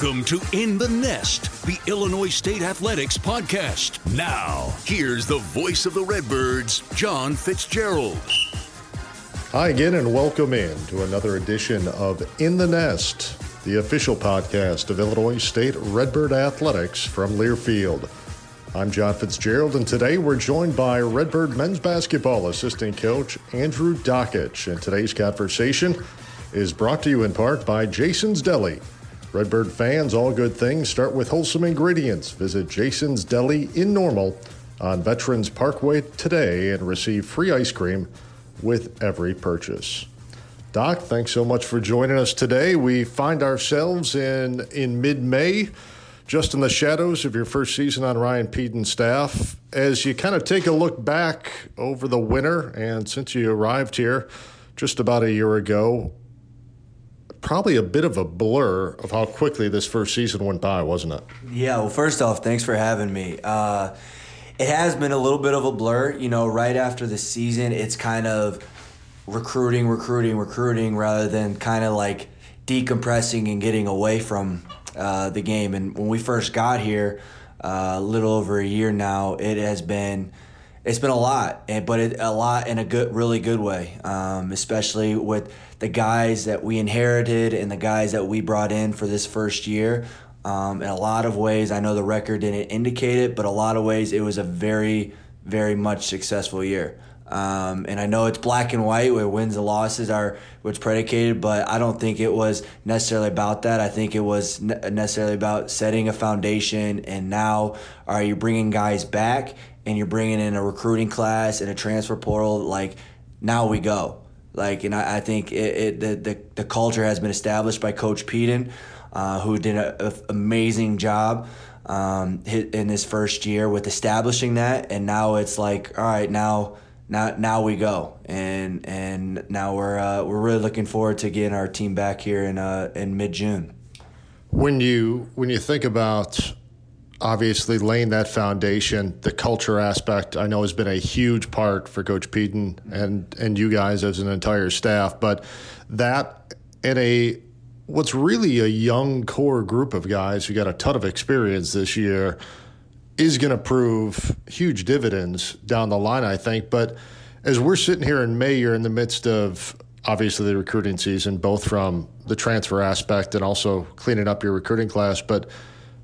Welcome to In the Nest, the Illinois State Athletics podcast. Now, here's the voice of the Redbirds, John Fitzgerald. Hi again, and welcome in to another edition of In the Nest, the official podcast of Illinois State Redbird Athletics from Learfield. I'm John Fitzgerald, and today we're joined by Redbird men's basketball assistant coach Andrew Dakich. And today's conversation is brought to you in part by Jason's Deli. Redbird fans, all good things start with wholesome ingredients. Visit Jason's Deli in Normal on Veterans Parkway today and receive free ice cream with every purchase. Doc, thanks so much for joining us today. We find ourselves in in mid-May, just in the shadows of your first season on Ryan Pedon's staff. As you kind of take a look back over the winter and since you arrived here just about a year ago, probably a bit of a blur of how quickly this first season went by, wasn't it? Yeah, well, first off, thanks for having me. Uh, it has been a little bit of a blur. You know, right after the season, it's kind of recruiting, recruiting, recruiting, rather than kind of like decompressing and getting away from uh, the game. And when we first got here, uh, a little over a year now, it has been it's been a lot, but it, a lot in a good, really good way. Um, especially with the guys that we inherited and the guys that we brought in for this first year. Um, in a lot of ways, I know the record didn't indicate it, but a lot of ways it was a very, very much successful year. Um, and I know it's black and white where wins and losses are what's predicated, but I don't think it was necessarily about that. I think it was necessarily about setting a foundation. And now, are you bringing guys back and you're bringing in a recruiting class and a transfer portal? Like now we go. Like, and I, I think it, it, the, the the culture has been established by Coach Pedon, uh, who did an amazing job um, in his first year with establishing that. And now it's like, all right, now now now we go and and now we're uh, we're really looking forward to getting our team back here in uh, in mid June. When you when you think about obviously laying that foundation, the culture aspect I know has been a huge part for Coach Pedon and and you guys as an entire staff, but that in a what's really a young core group of guys who got a ton of experience this year is going to prove huge dividends down the line, I think. But as we're sitting here in May, you're in the midst of obviously the recruiting season, both from the transfer aspect and also cleaning up your recruiting class. But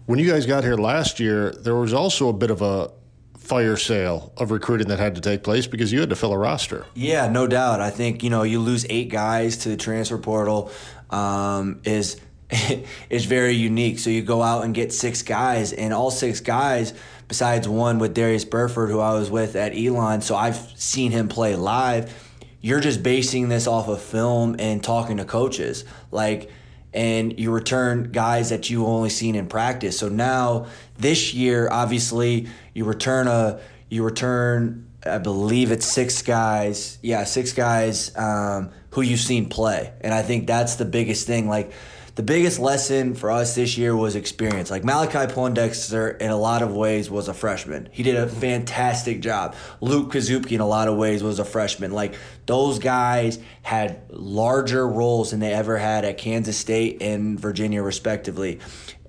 when you guys got here last year, there was also a bit of a fire sale of recruiting that had to take place because you had to fill a roster. Yeah, no doubt. I think you know you lose eight guys to the transfer portal um, is is very unique. So you go out and get six guys, and all six guys, besides one with Darius Burford, who I was with at Elon. So I've seen him play live. You're just basing this off of film and talking to coaches, like and you return guys that you only seen in practice. So now this year, obviously, you return a you return I believe it's six guys. Yeah, six guys um, who you've seen play, and I think that's the biggest thing. Like the biggest lesson for us this year was experience. Like Malachi Poindexter, in a lot of ways, was a freshman. He did a fantastic job. Luke Kasubke, in a lot of ways, was a freshman. Like those guys had larger roles than they ever had at Kansas State and Virginia, respectively.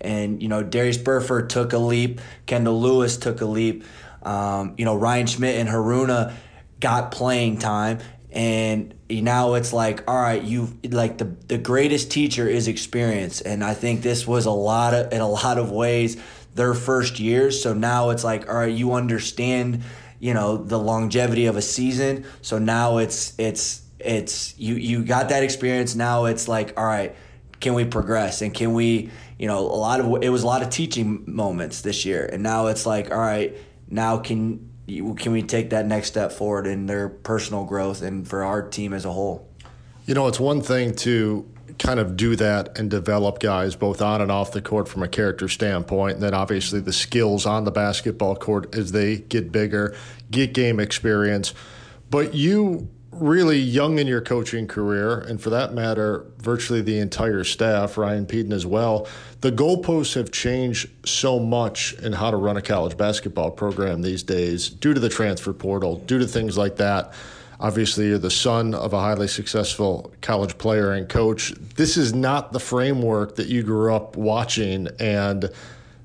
And you know, Darius Burford took a leap. Kendall Lewis took a leap. Um, you know, Ryan Schmidt and Haruna got playing time and now it's like all right you like the the greatest teacher is experience. And i think this was a lot of in a lot of ways their first years so now it's like all right you understand you know the longevity of a season. So now it's it's it's you you got that experience. Now it's like all right can we progress? And can we you know a lot of it was a lot of teaching moments this year. And now it's like all right now can can we take that next step forward in their personal growth and for our team as a whole? You know, it's one thing to kind of do that and develop guys both on and off the court from a character standpoint. And then obviously the skills on the basketball court as they get bigger, get game experience. But you really young in your coaching career, and for that matter, virtually the entire staff, Ryan Pedon as well, the goalposts have changed so much in how to run a college basketball program these days due to the transfer portal, due to things like that. Obviously, you're the son of a highly successful college player and coach. This is not the framework that you grew up watching. And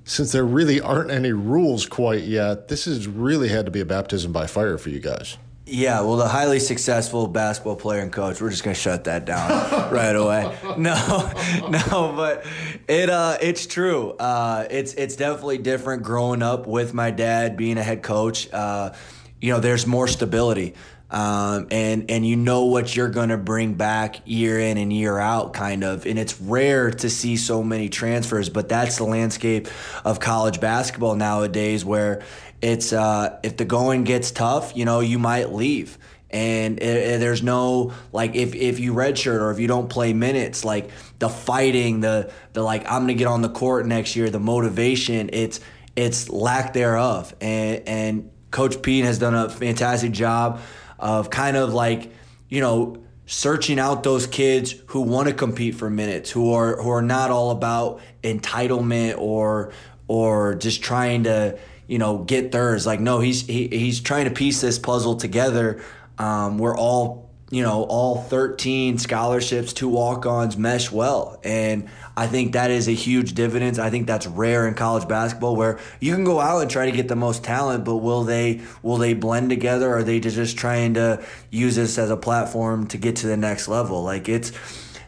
since there really aren't any rules quite yet, this has really had to be a baptism by fire for you guys. Yeah, well, the highly successful basketball player and coach, we're just gonna shut that down right away. No, no, but it uh, it's true. Uh, it's it's definitely different growing up with my dad being a head coach. Uh, you know, there's more stability. Um, and and you know what you're gonna bring back year in and year out, kind of. And it's rare to see so many transfers, but that's the landscape of college basketball nowadays, where it's uh, if the going gets tough, you know, you might leave. And it, it, there's no like if if you redshirt or if you don't play minutes, like the fighting, the the like I'm gonna get on the court next year, the motivation, it's it's lack thereof. And and Coach Pete has done a fantastic job of kind of like you know searching out those kids who want to compete for minutes, who are who are not all about entitlement or or just trying to you know, get theirs. Like, no, he's he, he's trying to piece this puzzle together. Um, we're all, you know, all 13 scholarships, two walk-ons mesh well, and I think that is a huge dividend. I think that's rare in college basketball, where you can go out and try to get the most talent, but will they will they blend together? Or are they just trying to use this as a platform to get to the next level? Like it's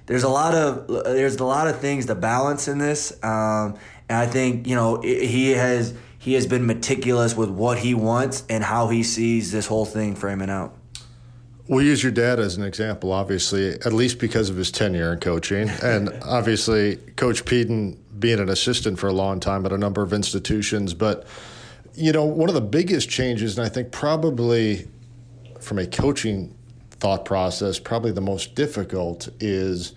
there's a lot of there's a lot of things to balance in this, um, and I think you know he has he has been meticulous with what he wants and how he sees this whole thing framing out. We'll use your dad as an example, obviously, at least because of his tenure in coaching. And obviously, Coach Pedon being an assistant for a long time at a number of institutions. But, you know, one of the biggest changes, and I think probably from a coaching thought process, probably the most difficult is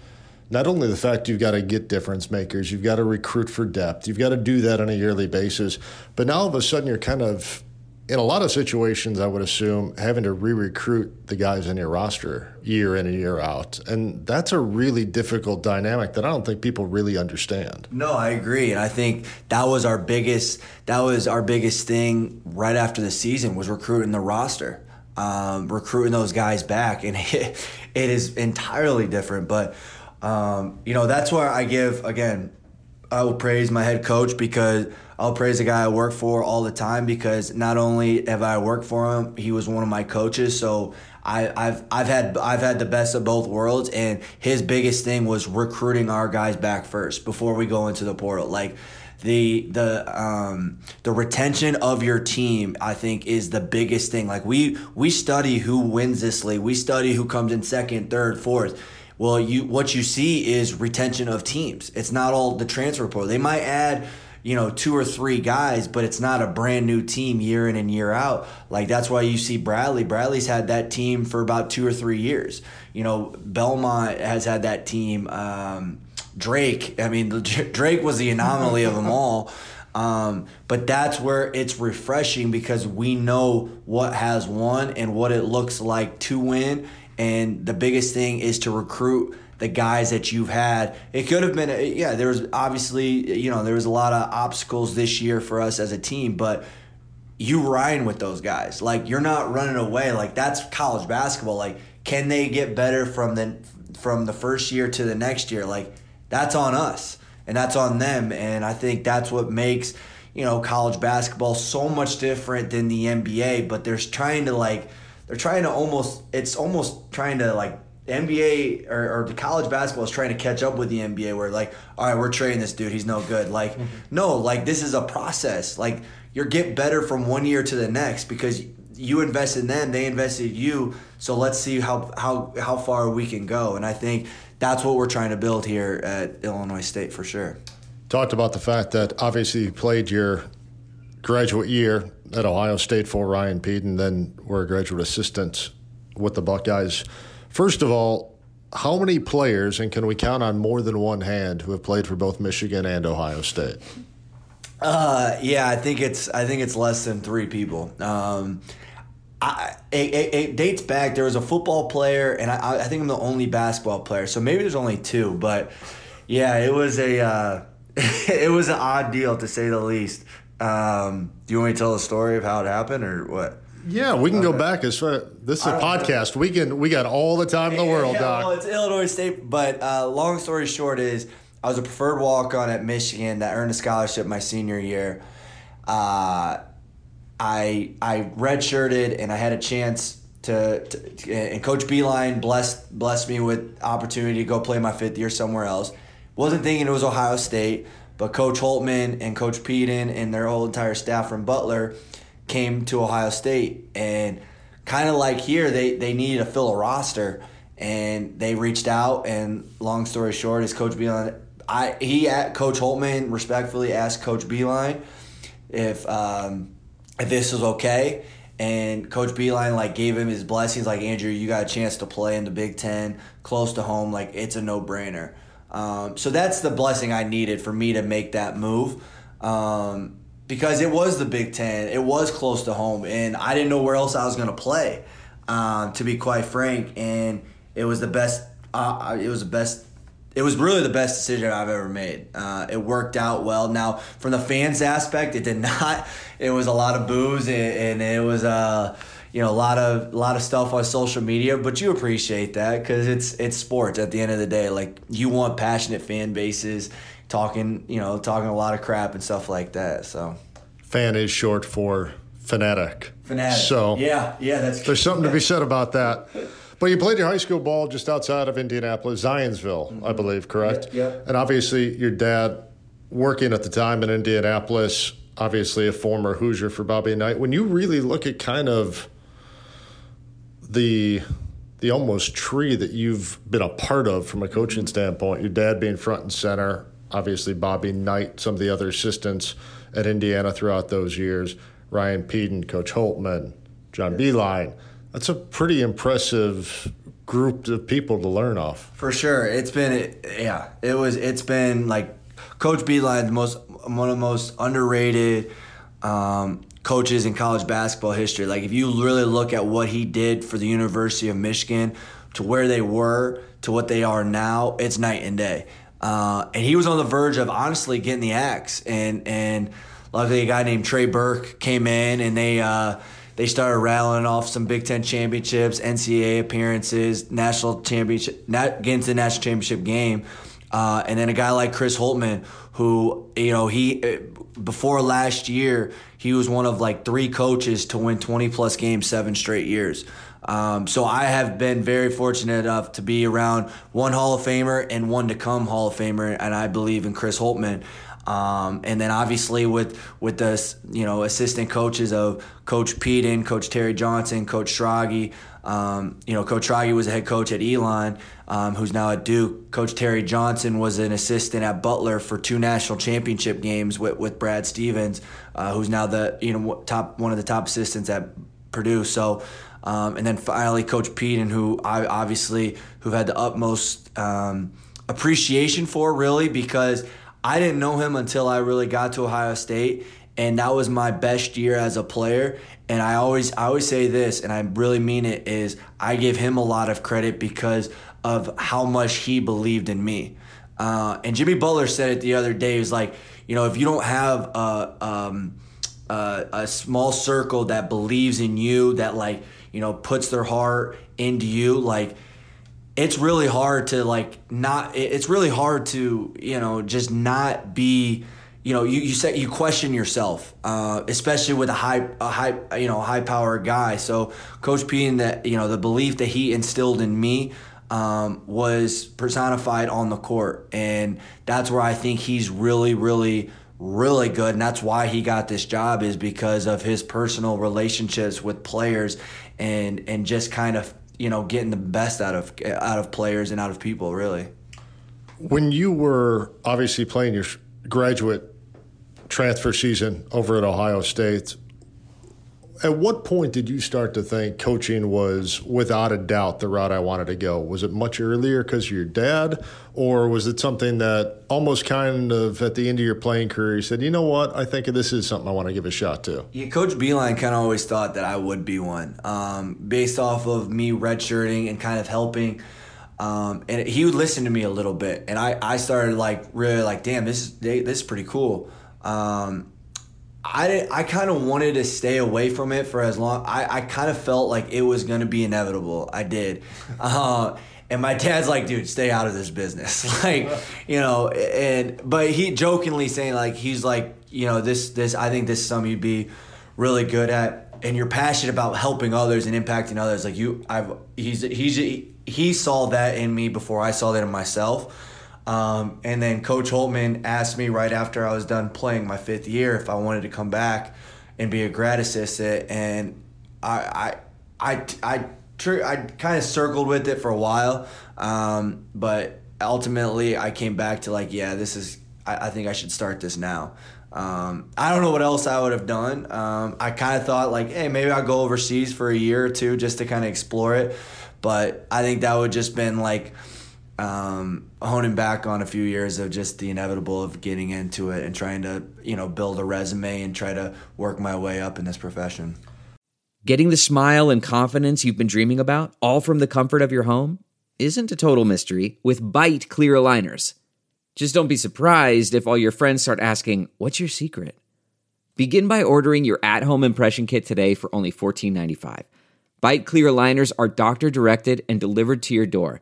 not only the fact you've got to get difference makers, you've got to recruit for depth, you've got to do that on a yearly basis, but now all of a sudden you're kind of in a lot of situations, I would assume having to re-recruit the guys in your roster year in and year out, and that's a really difficult dynamic that I don't think people really understand. No, I agree, and I think that was our biggest that was our biggest thing right after the season was recruiting the roster, um, recruiting those guys back, and it, it is entirely different, but. Um, you know, that's where I give, again, I will praise my head coach because I'll praise the guy I work for all the time because not only have I worked for him, he was one of my coaches. So I, have I've had I've had the best of both worlds, and his biggest thing was recruiting our guys back first before we go into the portal. Like the the um, the retention of your team, I think, is the biggest thing. Like we we study who wins this league, we study who comes in second, third, fourth. Well, you what you see is retention of teams. It's not all the transfer portal. They might add you know two or three guys but it's not a brand new team year in and year out. Like that's why you see bradley. Bradley's had that team for about two or three years. You know belmont has had that team um, drake. I mean drake was the anomaly of them all. Um, but that's where it's refreshing because we know what has won and what it looks like to win and the biggest thing is to recruit the guys that you've had. It could have been, yeah, there was obviously, you know, there was a lot of obstacles this year for us as a team, but you riding with those guys. Like you're not running away. Like that's college basketball. Like can they get better from the from the first year to the next year? Like that's on us and that's on them. And I think that's what makes you know college basketball so much different than the NBA. But they're trying to like they're trying to almost it's almost trying to like NBA or, or the college basketball is trying to catch up with the NBA where like, all right, we're trading this dude, he's no good. Like, mm-hmm. no, like this is a process. Like you're get better from one year to the next because you invested in them, they invested you. So let's see how how how far we can go. And I think that's what we're trying to build here at Illinois State for sure. Talked about the fact that obviously you played your graduate year at Ohio State for Ryan Pedon, then were a graduate assistant with the Buckeyes. First of all, how many players, and can we count on more than one hand, who have played for both Michigan and Ohio State? Uh, yeah, I think it's I think it's less than three people. Um, I, it, it, it, dates back. There was a football player, and I, I, think I'm the only basketball player. So maybe there's only two, but yeah, it was a uh, it was an odd deal to say the least. Um, do you want me to tell the story of how it happened, or what? Yeah, we can go back as far. This is a podcast. Know. We can. We got all the time in the world, yeah, Doc. Well, it's Illinois State, but uh, long story short is I was a preferred walk on at Michigan that earned a scholarship my senior year. Uh, I I redshirted and I had a chance to, to, and Coach Beilein blessed blessed me with opportunity to go play my fifth year somewhere else. Wasn't thinking it was Ohio State, but Coach Holtman and Coach Pedon and their whole entire staff from Butler came to Ohio State. And kind of like here they, they needed to fill a roster. And they reached out and long story short is coach Beilein I he at coach Holtman respectfully asked coach Beilein if um, if this was okay. And coach Beilein like gave him his blessings like Andrew you got a chance to play in the Big 10 close to home like it's a no-brainer um, so that's the blessing I needed for me to make that move um, because it was the Big Ten. It was close to home, and I didn't know where else I was going to play. Um, to be quite frank, and it was the best. Uh, it was the best. It was really the best decision I've ever made. Uh, it worked out well. Now, from the fans aspect, it did not. It was a lot of booze, and, and it was uh, you know a lot of a lot of stuff on social media. But you appreciate that because it's it's sports. At the end of the day, like you want passionate fan bases talking, you know, talking a lot of crap and stuff like that. So, fan is short for fanatic. Fanatic. So yeah, yeah, that's there's something to be said about that. But you played your high school ball just outside of Indianapolis, Zionsville, mm-hmm. I believe, correct? Yeah, yeah. And obviously, your dad working at the time in Indianapolis, obviously a former Hoosier for Bobby Knight. When you really look at kind of the the almost tree that you've been a part of from a coaching standpoint, your dad being front and center, obviously Bobby Knight, some of the other assistants at Indiana throughout those years, Ryan Pedon, Coach Holtman, John yes. Beilein. That's a pretty impressive group of people to learn off. For sure, it's been yeah, it was it's been like Coach Beilein, the most one of the most underrated um, coaches in college basketball history. Like if you really look at what he did for the University of Michigan to where they were to what they are now, it's night and day. Uh, and he was on the verge of honestly getting the axe. And and luckily, a guy named Trey Burke came in, and they uh, they started rattling off some Big Ten championships, NCAA appearances, national championship, not getting to the national championship game. Uh, and then a guy like Chris Holtman, who you know he uh, before last year he was one of like three coaches to win 20 plus games seven straight years. Um, so I have been very fortunate enough to be around one Hall of Famer and one to come Hall of Famer, and I believe in Chris Holtman. Um, and then obviously with with the you know assistant coaches of Coach Pedon, Coach Terry Johnson, Coach Schrage. Um, you know, Coach Schrage was a head coach at Elon, um, who's now at Duke. Coach Terry Johnson was an assistant at Butler for two national championship games with, with Brad Stevens, uh, who's now the you know top one of the top assistants at Purdue. So, um, and then finally Coach Pedon, who I obviously who've had the utmost um, appreciation for, really, because I didn't know him until I really got to Ohio State, and that was my best year as a player. And I always I always say this, and I really mean it, is I give him a lot of credit because of how much he believed in me. Uh, and Jimmy Butler said it the other day. He was like, you know, if you don't have a, um, a, a small circle that believes in you, that like, you know, puts their heart into you, like it's really hard to like not it's really hard to you know just not be you know you you say you question yourself uh, especially with a high a high you know high power guy. So coach p and that you know the belief that he instilled in me um, was personified on the court. And that's where i think he's really really really good. And that's why he got this job is because of his personal relationships with players and and just kind of you know getting the best out of out of players and out of people really. When you were obviously playing your graduate transfer season over at ohio state at what point did you start to think coaching was without a doubt the route I wanted to go? Was it much earlier because of your dad, or was it something that almost kind of at the end of your playing career you said, you know what, I think this is something I want to give a shot to? Yeah, Coach Beilein kind of always thought that I would be one, um, based off of me redshirting and kind of helping. Um, and he would listen to me a little bit, and I, I started like really like, damn, this is this is pretty cool. Um, I, I kind of wanted to stay away from it for as long. I, I kind of felt like it was going to be inevitable. I did. Uh, and my dad's like, dude, stay out of this business. like, you know, and, but he jokingly saying, like, he's like, you know, this, this, I think this is something you'd be really good at. And you're passionate about helping others and impacting others. Like, you, I've, he's, he's, he saw that in me before I saw that in myself. Um, and then Coach Holtman asked me right after I was done playing my fifth year if I wanted to come back and be a grad assistant. And I, I, I, I, I kind of circled with it for a while. Um, but ultimately, I came back to like, yeah, this is, I, I think I should start this now. Um, I don't know what else I would have done. Um, I kind of thought like, hey, maybe I'll go overseas for a year or two just to kind of explore it. But I think that would just been like, um, honing back on a few years of just the inevitable of getting into it and trying to you know build a resume and try to work my way up in this profession. Getting the smile and confidence you've been dreaming about all from the comfort of your home isn't a total mystery with Byte clear aligners. Just don't be surprised if all your friends start asking what's your secret? Begin by ordering your at-home impression kit today for only $14.95 Byte clear aligners are doctor directed and delivered to your door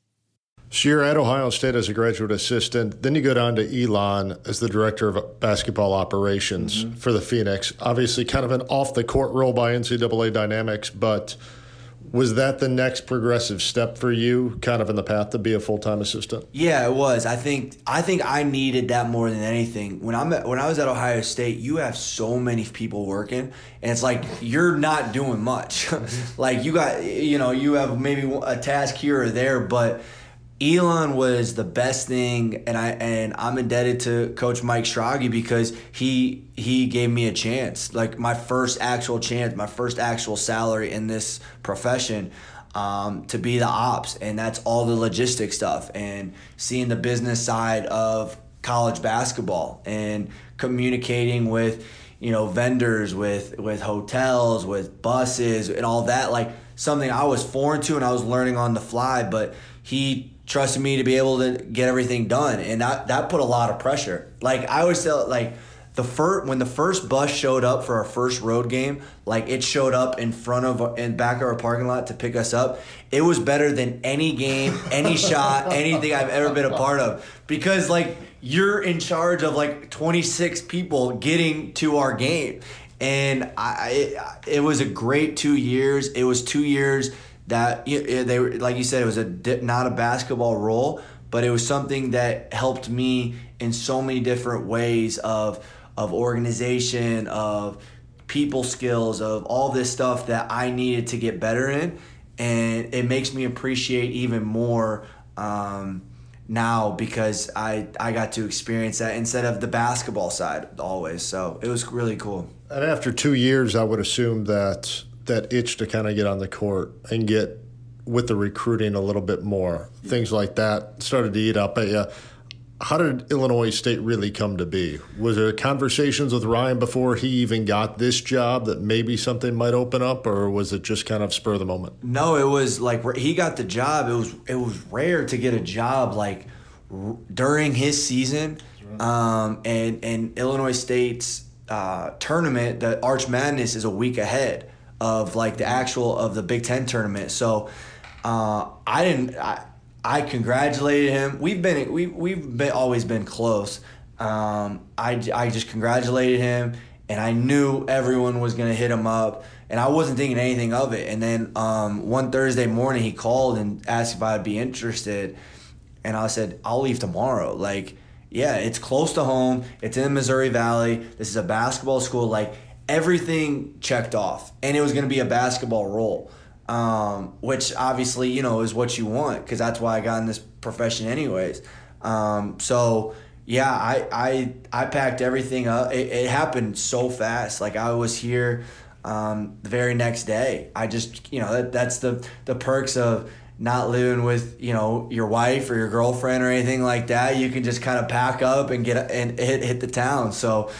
So you're at Ohio State as a graduate assistant. Then you go down to Elon as the director of basketball operations mm-hmm. for the Phoenix. Obviously, kind of an off the court role by NCAA dynamics, but was that the next progressive step for you, kind of in the path to be a full time assistant? Yeah, it was. I think I think I needed that more than anything. When I'm at, when I was at Ohio State, you have so many people working, and it's like you're not doing much. like you got, you know, you have maybe a task here or there, but Elon was the best thing, and I and I'm indebted to Coach Mike Schrage because he he gave me a chance, like my first actual chance, my first actual salary in this profession, um, to be the ops, and that's all the logistic stuff and seeing the business side of college basketball and communicating with you know vendors, with with hotels, with buses, and all that like something I was foreign to and I was learning on the fly, but he trusted me to be able to get everything done, and that that put a lot of pressure. Like I always tell, like the first when the first bus showed up for our first road game, like it showed up in front of in back of our parking lot to pick us up. It was better than any game, any shot, anything I've ever been a part of because like you're in charge of like 26 people getting to our game. And I, it, it was a great two years. It was two years that they were, like you said, it was a not a basketball role, but it was something that helped me in so many different ways of of organization, of people skills, of all this stuff that I needed to get better in, and it makes me appreciate even more um, now because I I got to experience that instead of the basketball side always. So it was really cool. And after two years, I would assume that that itch to kind of get on the court and get with the recruiting a little bit more, things like that started to eat up at you how did Illinois State really come to be? Was there conversations with Ryan before he even got this job that maybe something might open up, or was it just kind of spur of the moment? No, it was like he got the job. It was it was rare to get a job like r- during his season, um, and and Illinois State's uh, tournament, the Arch Madness, is a week ahead of like the actual of the Big Ten tournament. So uh, I didn't. I, I congratulated him. We've been we we've been, always been close. Um, I I just congratulated him, and I knew everyone was gonna hit him up, and I wasn't thinking anything of it. And then um, one Thursday morning, he called and asked if I'd be interested, and I said I'll leave tomorrow. Like, yeah, it's close to home. It's in the Missouri Valley. This is a basketball school. Like everything checked off, and it was gonna be a basketball role um, which obviously you know is what you want because that's why I got in this profession anyways. Um, so yeah, I I I packed everything up. It, it happened so fast. Like I was here um, the very next day. I just you know that that's the the perks of not living with you know your wife or your girlfriend or anything like that. You can just kind of pack up and get and hit hit the town. So.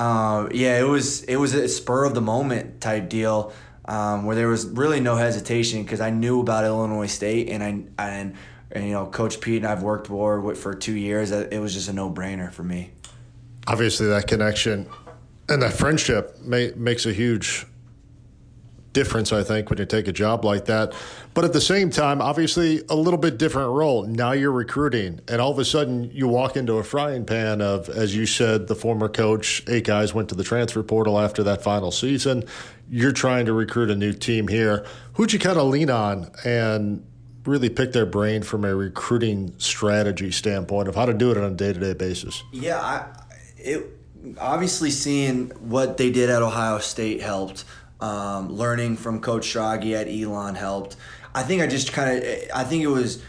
Uh, yeah, it was it was a spur of the moment type deal um, where there was really no hesitation because I knew about Illinois State and I and, and you know Coach Pete and I've worked for for two years. It was just a no brainer for me. Obviously, that connection and that friendship may, makes a huge difference, I think, when you take a job like that. But at the same time, obviously, a little bit different role. Now you're recruiting, and all of a sudden you walk into a frying pan of, as you said, the former coach, eight guys went to the transfer portal after that final season. You're trying to recruit a new team here. Who'd you kind of lean on and really pick their brain from a recruiting strategy standpoint of how to do it on a day to day basis? Yeah, I, it obviously seeing what they did at Ohio State helped. Um, learning from Coach Schrage at Elon helped. I think I just kind of, I think it was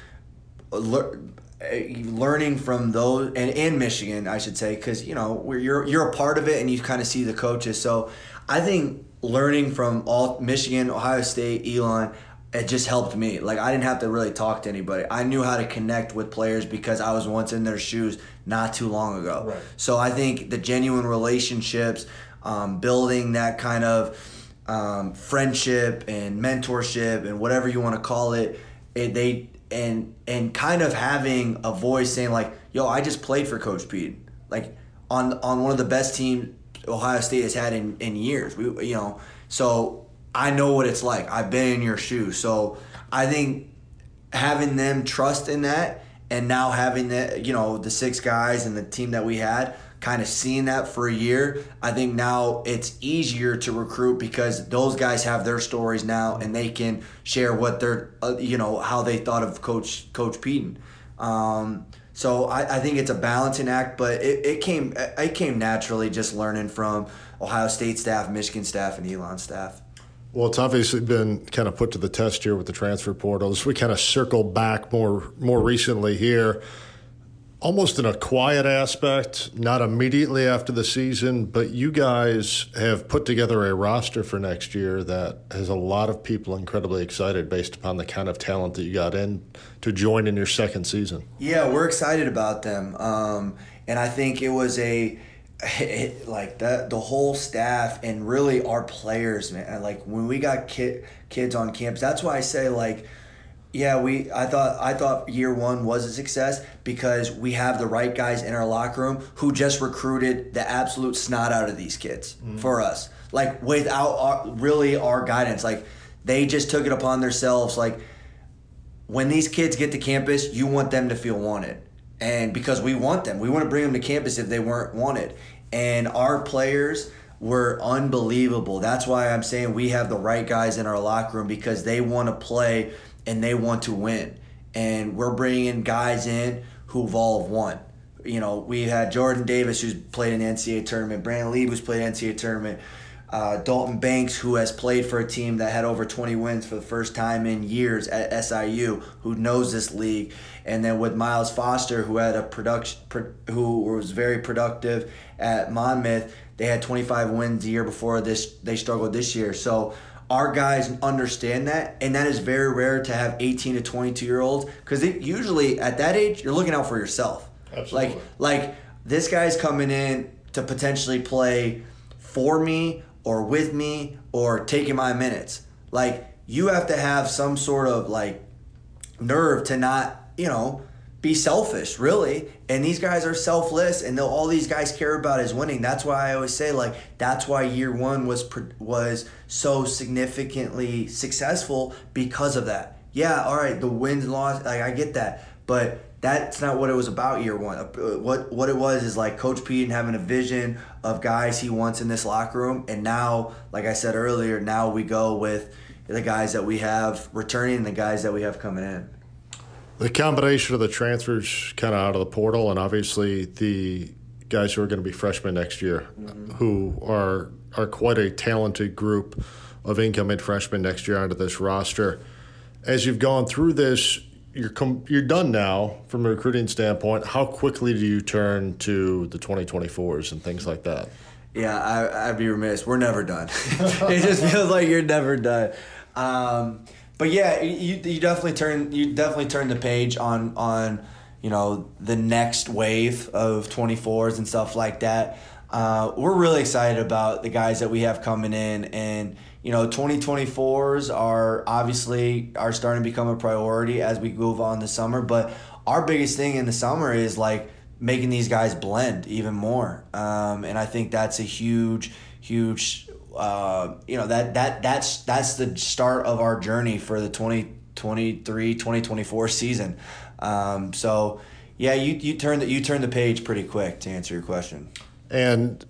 le- learning from those and in Michigan, I should say, because you know you're you're a part of it and you kind of see the coaches. So I think learning from all Michigan, Ohio State, Elon, it just helped me. Like I didn't have to really talk to anybody. I knew how to connect with players because I was once in their shoes not too long ago. Right. So I think the genuine relationships, um, building that kind of um, friendship and mentorship and whatever you want to call it, it, they and and kind of having a voice saying like, "Yo, I just played for Coach Pete." Like on on one of the best teams Ohio State has had in, in years. We you know, so I know what it's like. I've been in your shoes. So I think having them trust in that and now having the you know the six guys and the team that we had kind of seeing that for a year, I think now it's easier to recruit because those guys have their stories now and they can share what they're, uh, you know, how they thought of Coach Coach Pedon. Um, so I, I, think it's a balancing act, but it, it came it came naturally just learning from Ohio State staff, Michigan staff, and Elon staff. Well, it's obviously been kind of put to the test here with the transfer portals. We kind of circle back more more recently here almost in a quiet aspect, not immediately after the season, but you guys have put together a roster for next year that has a lot of people incredibly excited based upon the kind of talent that you got in to join in your second season. Yeah, we're excited about them. Um, and I think it was a it, like the the whole staff and really our players, man. Like when we got kid, kids on campus, that's why I say like, yeah, we. I thought I thought year one was a success because we have the right guys in our locker room who just recruited the absolute snot out of these kids mm-hmm. for us. Like without our, really our guidance, like they just took it upon themselves. Like when these kids get to campus, you want them to feel wanted and because we want them we want to bring them to campus if they weren't wanted and our players were unbelievable that's why i'm saying we have the right guys in our locker room because they want to play and they want to win and we're bringing guys in who've all won you know we had jordan davis who's played in the ncaa tournament brandon lee who's played ncaa tournament uh, Dalton Banks, who has played for a team that had over 20 wins for the first time in years at SIU, who knows this league, and then with Myles Foster, who had a production, who was very productive at Monmouth. They had 25 wins the year before this. They struggled this year, so our guys understand that, and that is very rare to have 18 to 22 year olds because it usually at that age you're looking out for yourself. Absolutely. Like like this guy's coming in to potentially play for me or with me or taking my minutes. Like you have to have some sort of like nerve to not, you know, be selfish, really. And these guys are selfless, and all these guys care about is winning. That's why I always say, like, that's why year one was was so significantly successful because of that. Yeah, all right, the wins loss, like I get that, but that's not what it was about year one. Uh, what what it was is like Coach Pete and having a vision of guys he wants in this locker room, and now, like I said earlier, now we go with the guys that we have returning and the guys that we have coming in. The combination of the transfers kind of out of the portal, and obviously the guys who are going to be freshmen next year, mm-hmm. who are are quite a talented group of incoming freshmen next year onto this roster. As you've gone through this, you're com- you're done now from a recruiting standpoint. How quickly do you turn to the 2024s and things like that? Yeah, I, would be remiss. We're never done. it just feels like you're never done. Um, but yeah, you, you definitely turn you definitely turn the page on on you know the next wave of 24s and stuff like that. Uh, we're really excited about the guys that we have coming in and you know 2024s are obviously are starting to become a priority as we move on the summer but our biggest thing in the summer is like making these guys blend even more um, and i think that's a huge huge uh, you know that that that's that's the start of our journey for the 2023 2024 season. Um, so yeah you, you turn the you turn the page pretty quick to answer your question. And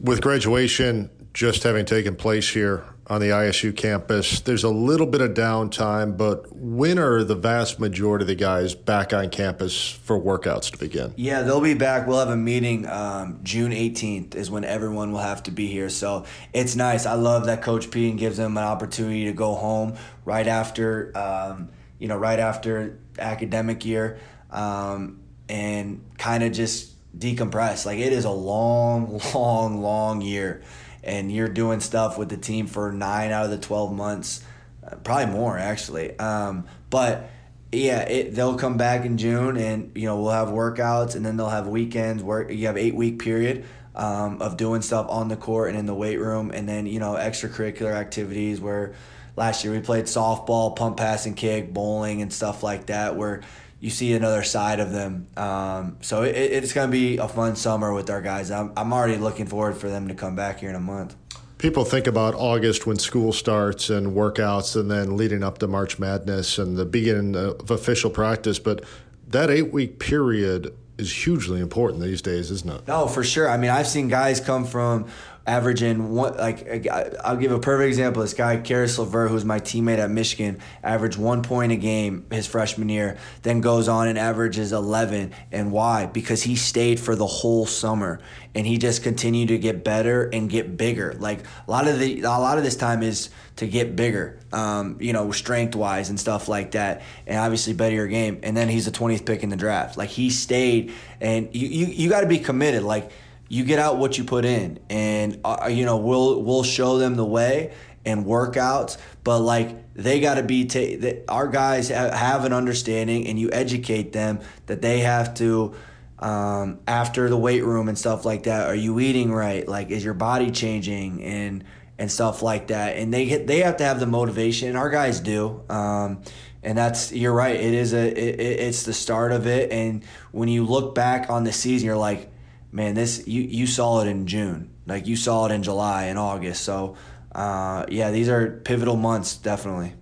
with graduation just having taken place here on the ISU campus. There's a little bit of downtime, but when are the vast majority of the guys back on campus for workouts to begin? Yeah, they'll be back. We'll have a meeting um, June 18th is when everyone will have to be here. So it's nice. I love that Coach P gives them an opportunity to go home right after, um, you know, right after academic year um, and kind of just decompress. Like it is a long, long, long year and you're doing stuff with the team for nine out of the 12 months, uh, probably more actually. Um, but yeah, it, they'll come back in June and, you know, we'll have workouts and then they'll have weekends where you have eight week period. Um, of doing stuff on the court and in the weight room, and then you know extracurricular activities where last year we played softball, pump, pass, and kick, bowling, and stuff like that. Where you see another side of them. Um, so it, it's going to be a fun summer with our guys. I'm, I'm already looking forward for them to come back here in a month. People think about August when school starts and workouts, and then leading up to March Madness and the beginning of official practice. But that eight week period is hugely important these days, isn't it? No, for sure. I mean, I've seen guys come from averaging one like I'll give a perfect example. This guy Caris LeVert, who's my teammate at Michigan, averaged one point a game his freshman year, then goes on and averages eleven. And why? Because he stayed for the whole summer and he just continued to get better and get bigger. Like a lot of the a lot of this time is to get bigger, um, you know, strength wise and stuff like that, and obviously better your game. And then he's the twentieth pick in the draft. Like he stayed, and you you, you got to be committed. Like you get out what you put in and uh, you know we'll we'll show them the way and workouts but like they got to be ta- our guys have an understanding and you educate them that they have to um, after the weight room and stuff like that. Are you eating right? Like, is your body changing and and stuff like that? And they they have to have the motivation. And our guys do. Um, and that's you're right. It is a it, it's the start of it. And when you look back on the season, you're like, man, this you you saw it in June. Like you saw it in July and August. So uh, yeah, these are pivotal months, definitely.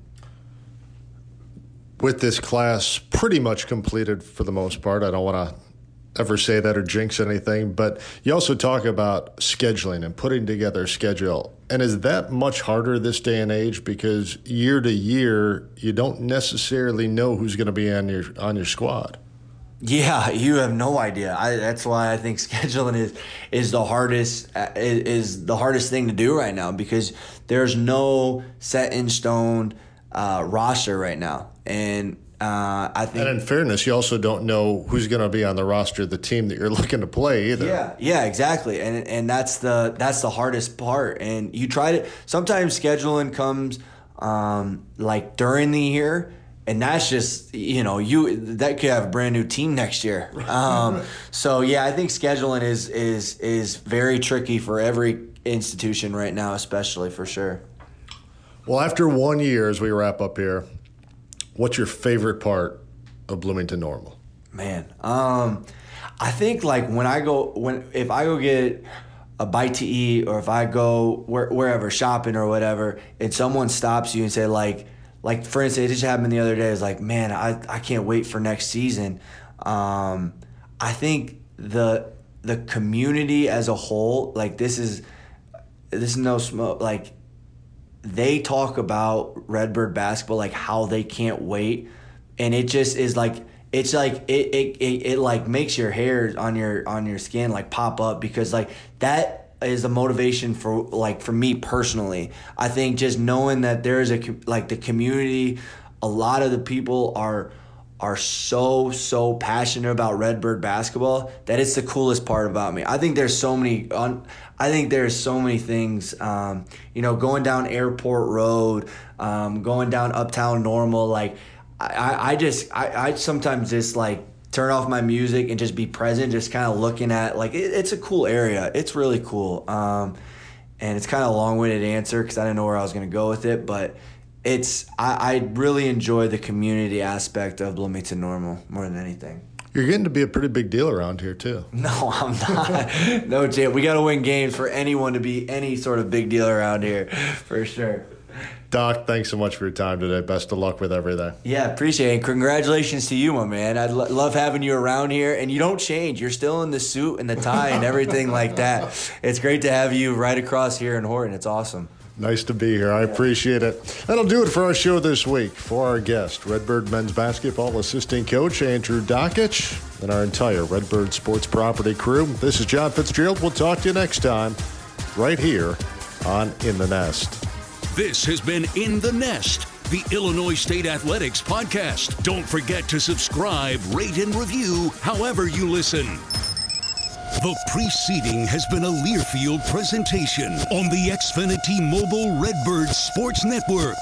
With this class pretty much completed for the most part, I don't want to ever say that or jinx anything, but you also talk about scheduling and putting together a schedule. And is that much harder this day and age because year to year you don't necessarily know who's going to be on your on your squad? Yeah, you have no idea. I, that's why I think scheduling is is the hardest is, is the hardest thing to do right now because there's no set in stone uh, roster right now, and uh, I think. And in fairness, you also don't know who's going to be on the roster of the team that you're looking to play either. Yeah, yeah, exactly, and and that's the that's the hardest part. And you try to sometimes scheduling comes um, like during the year and that's just you know you that could have a brand new team next year. Um, so yeah, I think scheduling is is is very tricky for every institution right now, especially for sure. Well, after one year, as we wrap up here, what's your favorite part of Bloomington Normal? Man, um, I think like when I go when if I go get a bite to eat or if I go where, wherever shopping or whatever, and someone stops you and say like like for instance, it just happened the other day. It's like, man, I, I can't wait for next season. Um, I think the the community as a whole, like this is this is no smoke. Like they talk about Redbird basketball, like how they can't wait, and it just is like it's like it, it, it, it like makes your hair on your on your skin like pop up because like that is a motivation for like for me personally. I think just knowing that there is a like the community, a lot of the people are are so so passionate about Redbird basketball that it's the coolest part about me. I think there's so many on I think there's so many things um, you know going down Airport Road, um, going down Uptown Normal like I, I just I, I sometimes just like turn off my music and just be present, just kind of looking at like it, it's a cool area. It's really cool. Um, and it's kind of a long-winded answer because I didn't know where I was going to go with it, but it's I, I really enjoy the community aspect of Bloomington Normal more than anything. You're getting to be a pretty big deal around here too. No, I'm not. no, Jay, we got to win games for anyone to be any sort of big deal around here, for sure. Doc, thanks so much for your time today. Best of luck with everything. Yeah, appreciate it. And congratulations to you, my man. I lo- love having you around here, and you don't change. You're still in the suit and the tie and everything like that. It's great to have you right across here in Horton. It's awesome. Nice to be here. I appreciate it. That'll do it for our show this week. For our guest, Redbird men's basketball assistant coach Andrew Dakich, and our entire Redbird sports property crew. This is John Fitzgerald. We'll talk to you next time, right here on In the Nest. This has been In the Nest, the Illinois State Athletics podcast. Don't forget to subscribe, rate, and review however you listen. The preceding has been a Learfield presentation on the Xfinity Mobile Redbird Sports Network.